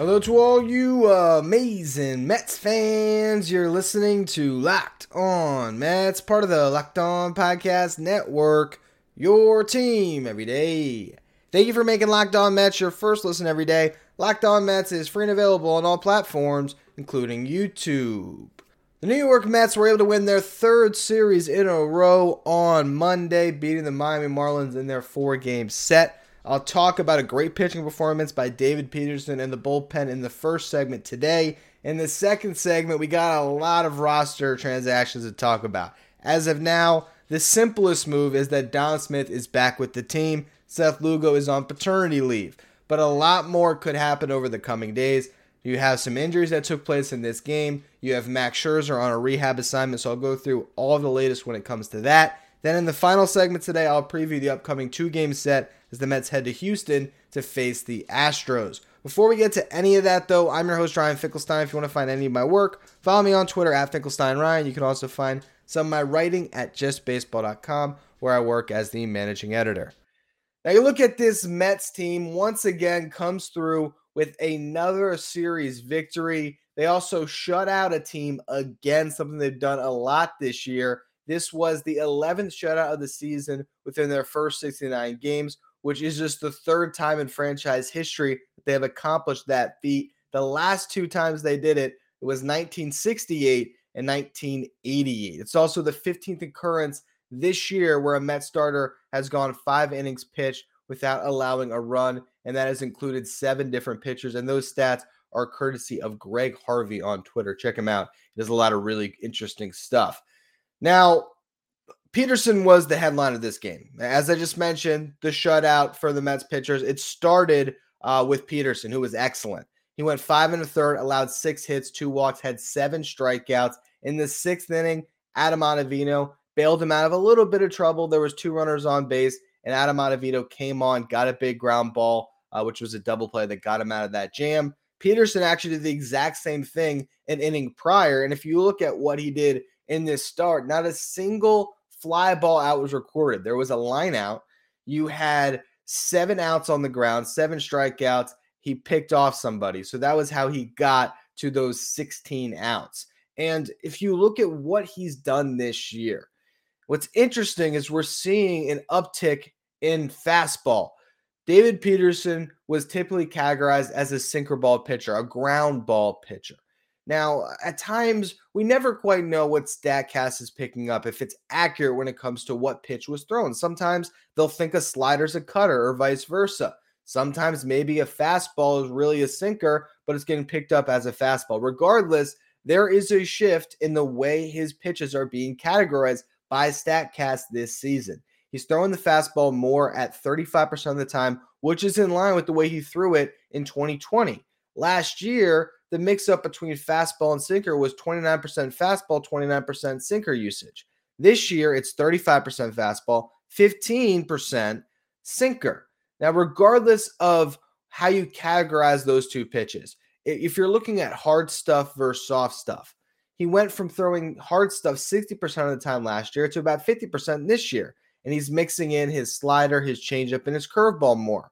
Hello to all you uh, amazing Mets fans. You're listening to Locked On Mets, part of the Locked On Podcast Network, your team every day. Thank you for making Locked On Mets your first listen every day. Locked On Mets is free and available on all platforms, including YouTube. The New York Mets were able to win their third series in a row on Monday, beating the Miami Marlins in their four game set. I'll talk about a great pitching performance by David Peterson and the bullpen in the first segment today. In the second segment, we got a lot of roster transactions to talk about. As of now, the simplest move is that Dom Smith is back with the team. Seth Lugo is on paternity leave. But a lot more could happen over the coming days. You have some injuries that took place in this game. You have Max Scherzer on a rehab assignment, so I'll go through all of the latest when it comes to that. Then in the final segment today, I'll preview the upcoming two game set as the Mets head to Houston to face the Astros. Before we get to any of that, though, I'm your host, Ryan Finkelstein. If you want to find any of my work, follow me on Twitter at FinkelsteinRyan. You can also find some of my writing at justbaseball.com, where I work as the managing editor. Now, you look at this Mets team, once again, comes through with another series victory. They also shut out a team again, something they've done a lot this year. This was the 11th shutout of the season within their first 69 games, which is just the third time in franchise history that they have accomplished that feat. The last two times they did it, it was 1968 and 1988. It's also the 15th occurrence this year where a Met starter has gone five innings pitched without allowing a run, and that has included seven different pitchers. And those stats are courtesy of Greg Harvey on Twitter. Check him out. He does a lot of really interesting stuff. Now, Peterson was the headline of this game. As I just mentioned, the shutout for the Mets pitchers, it started uh, with Peterson, who was excellent. He went five and a third, allowed six hits, two walks, had seven strikeouts. In the sixth inning, Adam Ottavino bailed him out of a little bit of trouble. There was two runners on base, and Adam Ottavino came on, got a big ground ball, uh, which was a double play that got him out of that jam. Peterson actually did the exact same thing an inning prior. And if you look at what he did in this start, not a single fly ball out was recorded. There was a line out. You had seven outs on the ground, seven strikeouts. He picked off somebody. So that was how he got to those 16 outs. And if you look at what he's done this year, what's interesting is we're seeing an uptick in fastball. David Peterson was typically categorized as a sinker ball pitcher, a ground ball pitcher. Now, at times, we never quite know what StatCast is picking up, if it's accurate when it comes to what pitch was thrown. Sometimes they'll think a slider's a cutter or vice versa. Sometimes maybe a fastball is really a sinker, but it's getting picked up as a fastball. Regardless, there is a shift in the way his pitches are being categorized by StatCast this season. He's throwing the fastball more at 35% of the time, which is in line with the way he threw it in 2020. Last year, the mix up between fastball and sinker was 29% fastball, 29% sinker usage. This year, it's 35% fastball, 15% sinker. Now, regardless of how you categorize those two pitches, if you're looking at hard stuff versus soft stuff, he went from throwing hard stuff 60% of the time last year to about 50% this year. And he's mixing in his slider, his changeup, and his curveball more.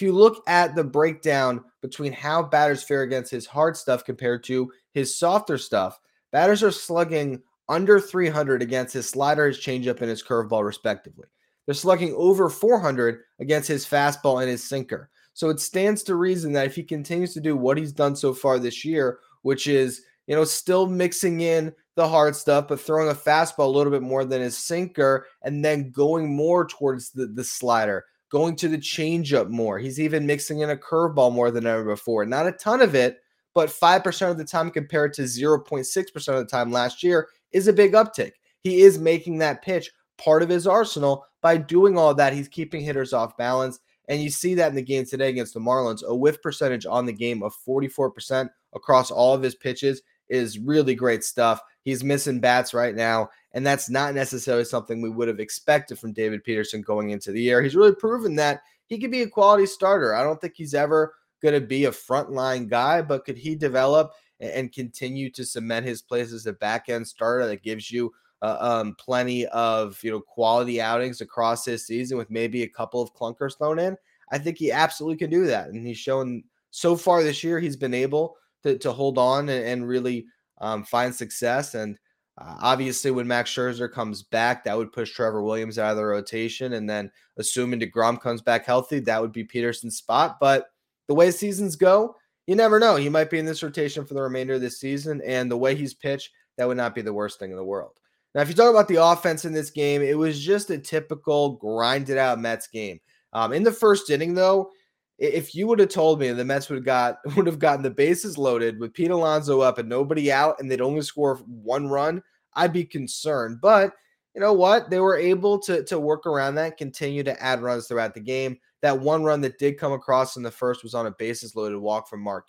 If you look at the breakdown between how batters fare against his hard stuff compared to his softer stuff, batters are slugging under 300 against his slider, his changeup, and his curveball, respectively. They're slugging over 400 against his fastball and his sinker. So it stands to reason that if he continues to do what he's done so far this year, which is, you know, still mixing in the hard stuff, but throwing a fastball a little bit more than his sinker, and then going more towards the, the slider, going to the changeup more. He's even mixing in a curveball more than ever before. Not a ton of it, but 5% of the time compared to 0.6% of the time last year is a big uptick. He is making that pitch part of his arsenal. By doing all that, he's keeping hitters off balance. And you see that in the game today against the Marlins. A whiff percentage on the game of 44% across all of his pitches is really great stuff. He's missing bats right now, and that's not necessarily something we would have expected from David Peterson going into the year. He's really proven that he could be a quality starter. I don't think he's ever going to be a frontline guy, but could he develop and continue to cement his place as a back end starter that gives you uh, um, plenty of you know quality outings across this season with maybe a couple of clunkers thrown in? I think he absolutely can do that, and he's shown so far this year he's been able to, to hold on and, and really um, find success. And uh, obviously, when Max Scherzer comes back, that would push Trevor Williams out of the rotation. And then, assuming DeGrom comes back healthy, that would be Peterson's spot. But the way seasons go, you never know. He might be in this rotation for the remainder of this season. And the way he's pitched, that would not be the worst thing in the world. Now, if you talk about the offense in this game, it was just a typical grinded out Mets game. Um, in the first inning, though, if you would have told me the Mets would have got would have gotten the bases loaded with Pete Alonso up and nobody out, and they'd only score one run, I'd be concerned. But you know what? They were able to to work around that, continue to add runs throughout the game. That one run that did come across in the first was on a bases loaded walk from Mark.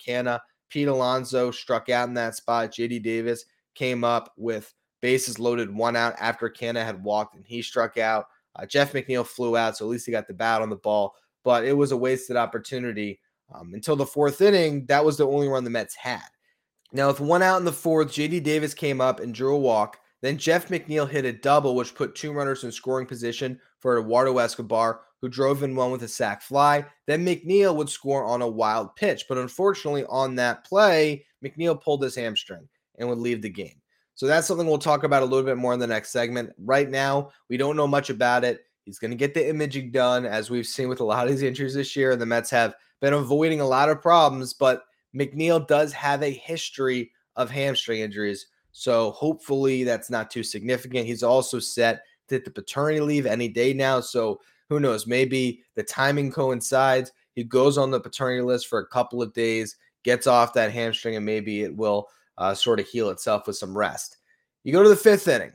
Pete Alonso struck out in that spot. JD Davis came up with bases loaded, one out after Canha had walked and he struck out. Uh, Jeff McNeil flew out, so at least he got the bat on the ball but it was a wasted opportunity. Um, until the fourth inning, that was the only run the Mets had. Now, with one out in the fourth, JD Davis came up and drew a walk. Then Jeff McNeil hit a double, which put two runners in scoring position for Eduardo Escobar, who drove in one with a sac fly. Then McNeil would score on a wild pitch. But unfortunately, on that play, McNeil pulled his hamstring and would leave the game. So that's something we'll talk about a little bit more in the next segment. Right now, we don't know much about it. He's going to get the imaging done, as we've seen with a lot of these injuries this year. The Mets have been avoiding a lot of problems, but McNeil does have a history of hamstring injuries. So hopefully that's not too significant. He's also set to the paternity leave any day now. So who knows? Maybe the timing coincides. He goes on the paternity list for a couple of days, gets off that hamstring, and maybe it will uh, sort of heal itself with some rest. You go to the fifth inning.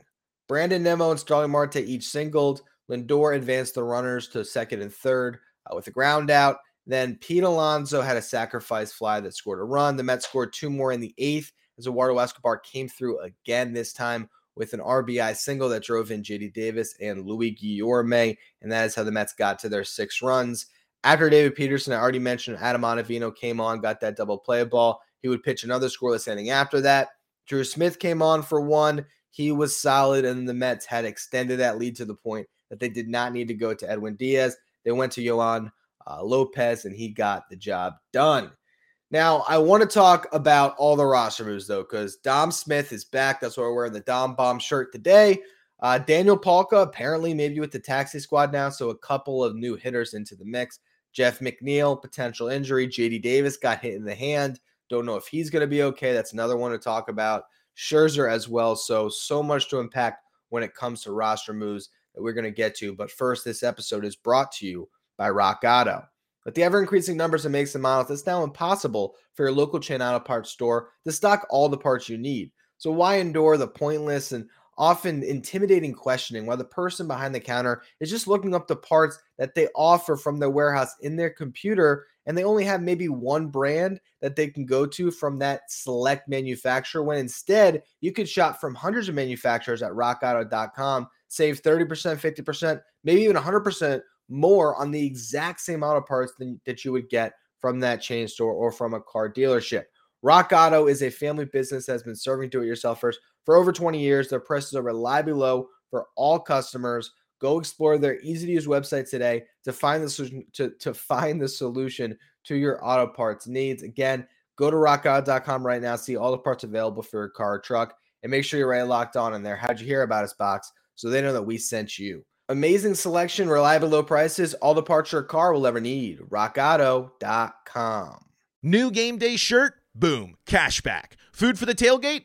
Brandon Nimmo and Starling Marte each singled. Lindor advanced the runners to second and third uh, with a ground out. Then Pete Alonso had a sacrifice fly that scored a run. The Mets scored two more in the eighth as Eduardo Escobar came through again, this time with an RBI single that drove in JD Davis and Luis Guillorme. And that is how the Mets got to their six runs. After David Peterson, I already mentioned Adam Ottavino came on, got that double play ball. He would pitch another scoreless inning after that. Drew Smith came on for one. He was solid, and the Mets had extended that lead to the point that they did not need to go to Edwin Diaz. They went to Yoan uh, Lopez, and he got the job done. Now, I want to talk about all the roster moves, though, because Dom Smith is back. That's why we're wearing the Dom Bomb shirt today. Uh, Daniel Palka, apparently, maybe with the taxi squad now. So, a couple of new hitters into the mix. Jeff McNeil, potential injury. JD Davis got hit in the hand. Don't know if he's going to be okay. That's another one to talk about. Scherzer as well. So, so much to impact when it comes to roster moves that we're going to get to. But first, this episode is brought to you by Rock Auto. With the ever increasing numbers of makes and models, it's now impossible for your local chain auto parts store to stock all the parts you need. So, why endure the pointless and often intimidating questioning while the person behind the counter is just looking up the parts that they offer from their warehouse in their computer and they only have maybe one brand that they can go to from that select manufacturer when instead you could shop from hundreds of manufacturers at rockauto.com save 30% 50% maybe even 100% more on the exact same auto parts than, that you would get from that chain store or from a car dealership rock auto is a family business that has been serving do-it-yourselfers for over 20 years. Their prices are reliably low for all customers. Go explore their easy to use website today to find the solution to, to find the solution to your auto parts needs. Again, go to rockauto.com right now, see all the parts available for your car or truck, and make sure you're right locked on in there. How'd you hear about us, box? So they know that we sent you. Amazing selection, reliable low prices, all the parts your car will ever need. RockAuto.com. New game day shirt? Boom. Cashback. Food for the tailgate?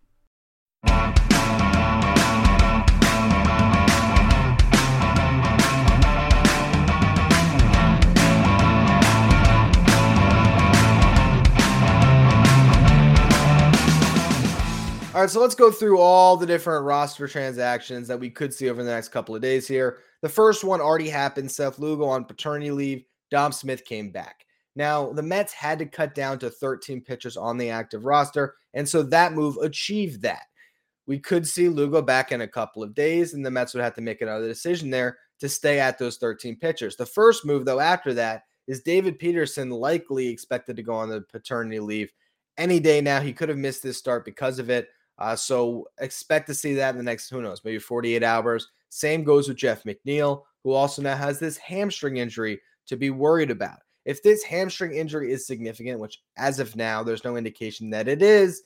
All right, so let's go through all the different roster transactions that we could see over the next couple of days here. The first one already happened. Seth Lugo on paternity leave. Dom Smith came back. Now, the Mets had to cut down to 13 pitchers on the active roster, and so that move achieved that. We could see Lugo back in a couple of days, and the Mets would have to make another decision there to stay at those 13 pitchers. The first move, though, after that is David Peterson likely expected to go on the paternity leave any day now. He could have missed this start because of it. Uh, so expect to see that in the next, who knows, maybe 48 hours. Same goes with Jeff McNeil, who also now has this hamstring injury to be worried about. If this hamstring injury is significant, which as of now, there's no indication that it is,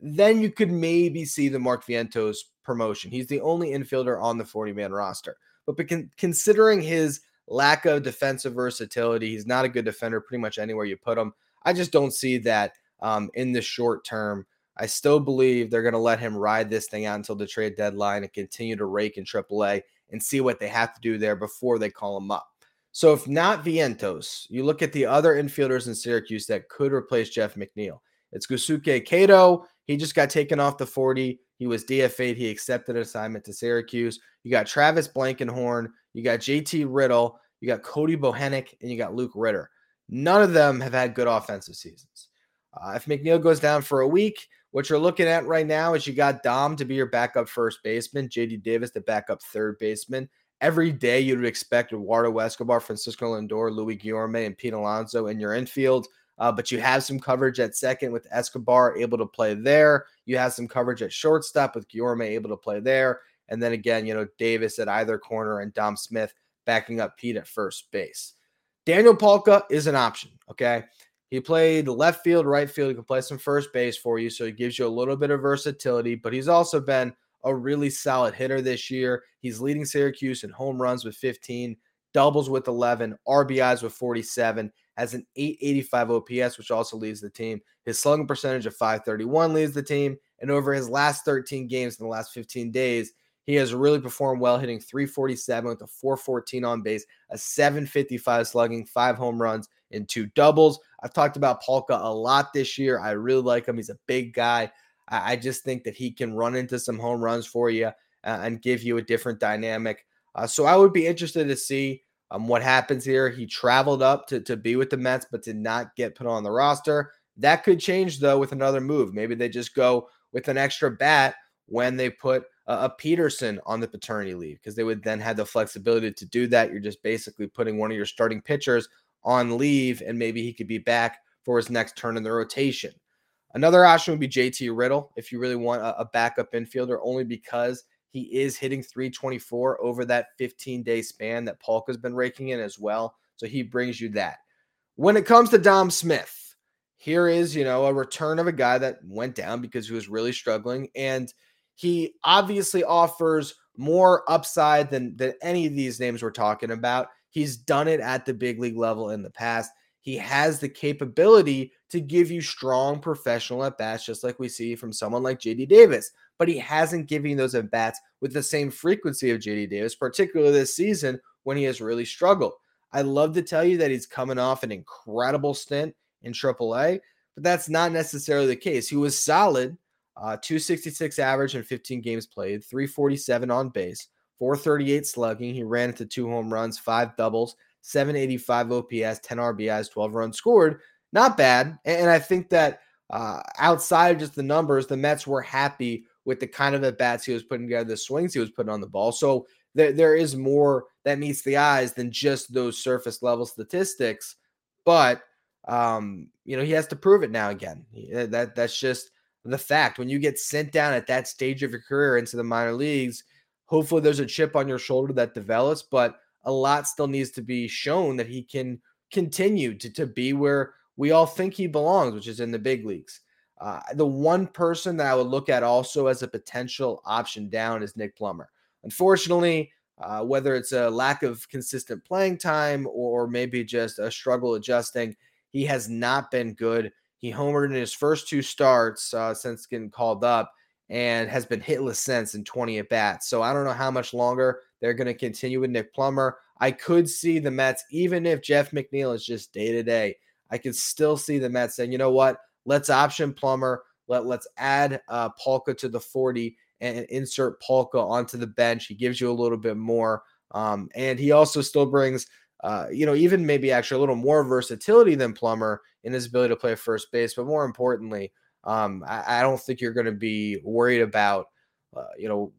then you could maybe see the Mark Vientos promotion. He's the only infielder on the 40 man roster. But considering his lack of defensive versatility, he's not a good defender pretty much anywhere you put him. I just don't see that um, in the short term. I still believe they're going to let him ride this thing out until the trade deadline and continue to rake in AAA and see what they have to do there before they call him up. So, if not Vientos, you look at the other infielders in Syracuse that could replace Jeff McNeil. It's Gosuke Kato. He just got taken off the 40. He was DFA'd. He accepted an assignment to Syracuse. You got Travis Blankenhorn. You got JT Riddle. You got Cody Bohanek. And you got Luke Ritter. None of them have had good offensive seasons. Uh, if McNeil goes down for a week, what you're looking at right now is you got Dom to be your backup first baseman, JD Davis the backup third baseman. Every day you would expect Eduardo Escobar, Francisco Lindor, Luis Guillorme, and Pete Alonso in your infield. Uh, but you have some coverage at second with Escobar able to play there. You have some coverage at shortstop with Guillorme able to play there. And then again, you know, Davis at either corner and Dom Smith backing up Pete at first base. Daniel Palka is an option. Okay. He played left field, right field. He can play some first base for you. So he gives you a little bit of versatility, but he's also been a really solid hitter this year. He's leading Syracuse in home runs with 15, doubles with 11, RBIs with 47, has an 885 OPS, which also leads the team. His slugging percentage of 531 leads the team. And over his last 13 games in the last 15 days, he has really performed well, hitting 347 with a 414 on base, a 755 slugging, five home runs, and two doubles. I've talked about Palka a lot this year. I really like him. He's a big guy. I, I just think that he can run into some home runs for you uh, and give you a different dynamic. Uh, so I would be interested to see um, what happens here. He traveled up to, to be with the Mets, but did not get put on the roster. That could change, though, with another move. Maybe they just go with an extra bat when they put a Peterson on the paternity leave because they would then have the flexibility to do that. You're just basically putting one of your starting pitchers on leave, and maybe he could be back for his next turn in the rotation. Another option would be JT Riddle if you really want a, a backup infielder, only because he is hitting 324 over that 15 day span that Palka's been raking in as well. So he brings you that. When it comes to Dom Smith, here is, you know, a return of a guy that went down because he was really struggling. And he obviously offers more upside than, than any of these names we're talking about. He's done it at the big league level in the past. He has the capability to give you strong professional at bats, just like we see from someone like JD Davis. But he hasn't given those at bats with the same frequency of JD Davis, particularly this season when he has really struggled. I love to tell you that he's coming off an incredible stint in AAA, but that's not necessarily the case. He was solid, uh, 266 average in 15 games played, 347 on base, 438 slugging. He ran into two home runs, five doubles, 785 OPS, 10 RBIs, 12 runs scored. Not bad. And I think that uh, outside of just the numbers, the Mets were happy with the kind of at bats he was putting together, the swings he was putting on the ball. So there, there is more that meets the eyes than just those surface level statistics. but um, you know he has to prove it now again. That that's just the fact. When you get sent down at that stage of your career into the minor leagues, hopefully there's a chip on your shoulder that develops, but a lot still needs to be shown that he can continue to, to be where we all think he belongs, which is in the big leagues. Uh, the one person that I would look at also as a potential option down is Nick Plummer. Unfortunately, uh, whether it's a lack of consistent playing time or maybe just a struggle adjusting, he has not been good. He homered in his first two starts uh, since getting called up and has been hitless since in 20 at bats. So I don't know how much longer they're going to continue with Nick Plummer. I could see the Mets, even if Jeff McNeil is just day to day, I could still see the Mets saying, you know what, let's option Plummer. Let, let's add uh, Palka to the 40 and insert Palka onto the bench. He gives you a little bit more. Um, and he also still brings, uh, you know, even maybe actually a little more versatility than Plummer in his ability to play first base. But more importantly, um, I, I, don't think you're going to be worried about, uh, you know,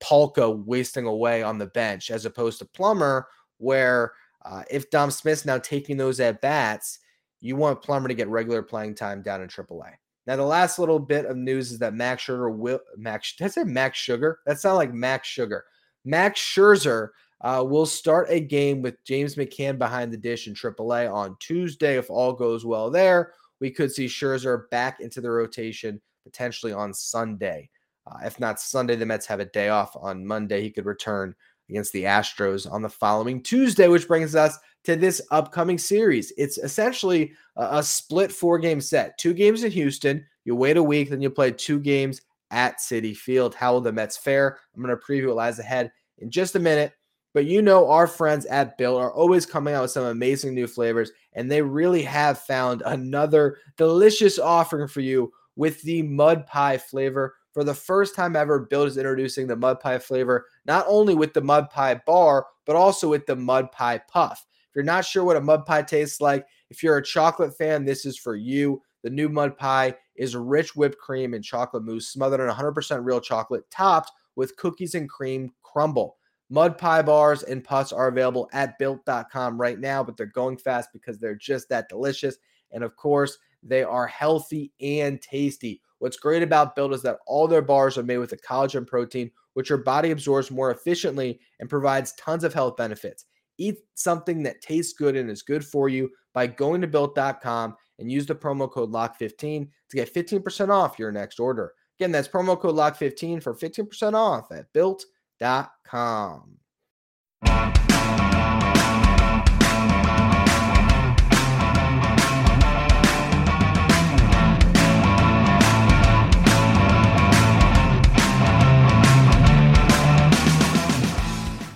Palka wasting away on the bench as opposed to Plummer, where uh, if Dom Smith's now taking those at bats, you want Plummer to get regular playing time down in AAA. Now, the last little bit of news is that Max Sugar will Max. Did I say Max Sugar? That sounds like Max Sugar. Max Scherzer uh, will start a game with James McCann behind the dish in AAA on Tuesday if all goes well there we could see Scherzer back into the rotation potentially on Sunday. Uh, if not Sunday, the Mets have a day off on Monday. He could return against the Astros on the following Tuesday, which brings us to this upcoming series. It's essentially a, a split four game set two games in Houston. You wait a week, then you play two games at Citi Field. How will the Mets fare? I'm going to preview what lies ahead in just a minute. But you know, our friends at Built are always coming out with some amazing new flavors, and they really have found another delicious offering for you with the mud pie flavor. For the first time ever, Built is introducing the mud pie flavor, not only with the mud pie bar, but also with the mud pie puff. If you're not sure what a mud pie tastes like, if you're a chocolate fan, this is for you. The new mud pie is rich whipped cream and chocolate mousse smothered in 100% real chocolate, topped with cookies and cream crumble. Mud pie bars and puffs are available at built.com right now, but they're going fast because they're just that delicious. And of course, they are healthy and tasty. What's great about Built is that all their bars are made with a collagen protein, which your body absorbs more efficiently and provides tons of health benefits. Eat something that tastes good and is good for you by going to built.com and use the promo code LOCK15 to get 15% off your next order. Again, that's promo code LOCK15 for 15% off at built.com com.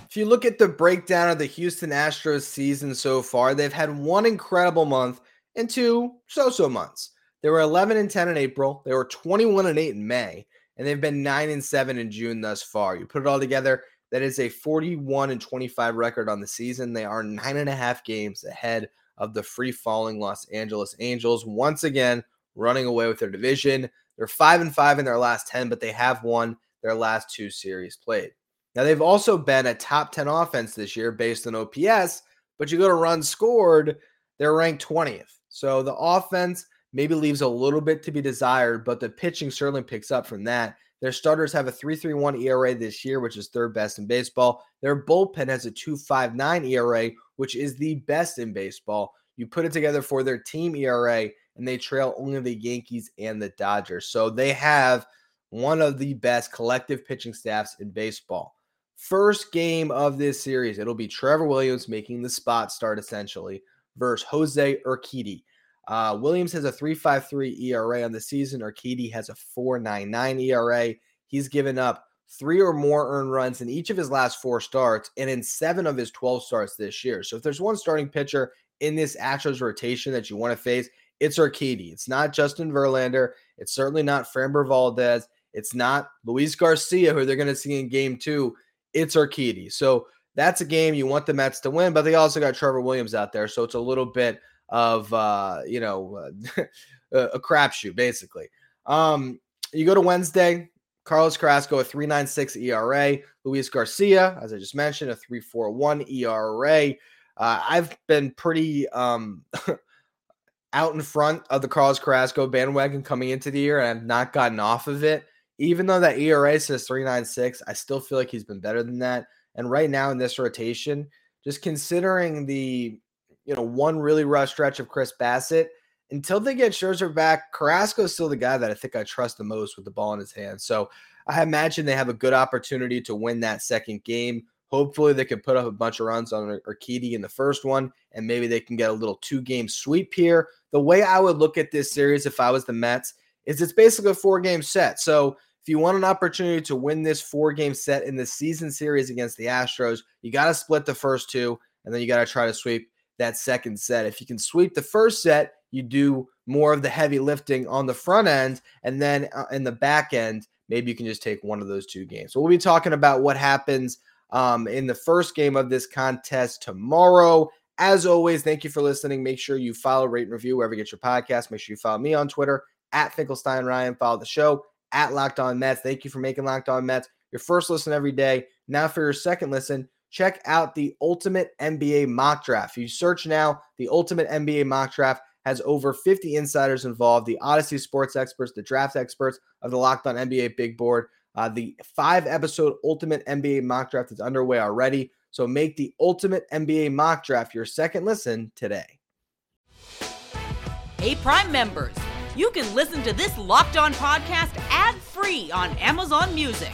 If you look at the breakdown of the Houston Astros season so far, they've had one incredible month and two so-so months. They were 11 and 10 in April. They were 21 and 8 in May and they've been nine and seven in June thus far. You put it all together, that is a 41 and 25 record on the season. They are nine and a half games ahead of the free falling Los Angeles Angels. Once again, running away with their division. They're five and five in their last 10, but they have won their last two series played. Now, they've also been a top 10 offense this year based on OPS, but you go to runs scored, they're ranked 20th. So the offense maybe leaves a little bit to be desired, but the pitching certainly picks up from that. Their starters have a 3.31 ERA this year, which is third best in baseball. Their bullpen has a 2.59 ERA, which is the best in baseball. You put it together for their team ERA, and they trail only the Yankees and the Dodgers. So they have one of the best collective pitching staffs in baseball. First game of this series, it'll be Trevor Williams making the spot start essentially versus Jose Urquidy. Uh, Williams has a 3.53 ERA on the season. Urquidy has a 4.99 ERA. He's given up three or more earned runs in each of his last four starts and in seven of his 12 starts this year. So if there's one starting pitcher in this Astros rotation that you want to face, it's Urquidy. It's not Justin Verlander. It's certainly not Framber Valdez. It's not Luis Garcia, who they're going to see in game two. It's Urquidy. So that's a game you want the Mets to win, but they also got Trevor Williams out there. So it's a little bit – of uh, you know a crapshoot basically. Um, you go to Wednesday. Carlos Carrasco a 3.96 ERA. Luis Garcia, as I just mentioned, a 3.41 ERA. Uh, I've been pretty um, out in front of the Carlos Carrasco bandwagon coming into the year, and I've not gotten off of it. Even though that ERA says 396, I still feel like he's been better than that. And right now in this rotation, just considering the you know one really rough stretch of Chris Bassitt. until they get Scherzer back, Carrasco is still the guy that I think I trust the most with the ball in his hand. So I imagine they have a good opportunity to win that second game. Hopefully, they can put up a bunch of runs on Urquidy in the first one, and maybe they can get a little two game sweep here. The way I would look at this series if I was the Mets is it's basically a four game set. So if you want an opportunity to win this four game set in the season series against the Astros, you got to split the first two, and then you got to try to sweep that second set. If you can sweep the first set, you do more of the heavy lifting on the front end, and then uh, in the back end, maybe you can just take one of those two games. So we'll be talking about what happens um, in the first game of this contest tomorrow. As always, thank you for listening. Make sure you follow, rate, and review wherever you get your podcast. Make sure you follow me on Twitter at Finkelstein Ryan. Follow the show at Locked On Mets. Thank you for making Locked On Mets your first listen every day. Now, for your second listen, check out the Ultimate NBA Mock Draft. If you search now, the Ultimate NBA Mock Draft has over 50 insiders involved, the Odyssey sports experts, the draft experts of the Locked On NBA Big Board. Uh, the five episode Ultimate NBA Mock Draft is underway already. So make the Ultimate NBA Mock Draft your second listen today. Hey, Prime members you can listen to this Locked On podcast ad free on Amazon Music.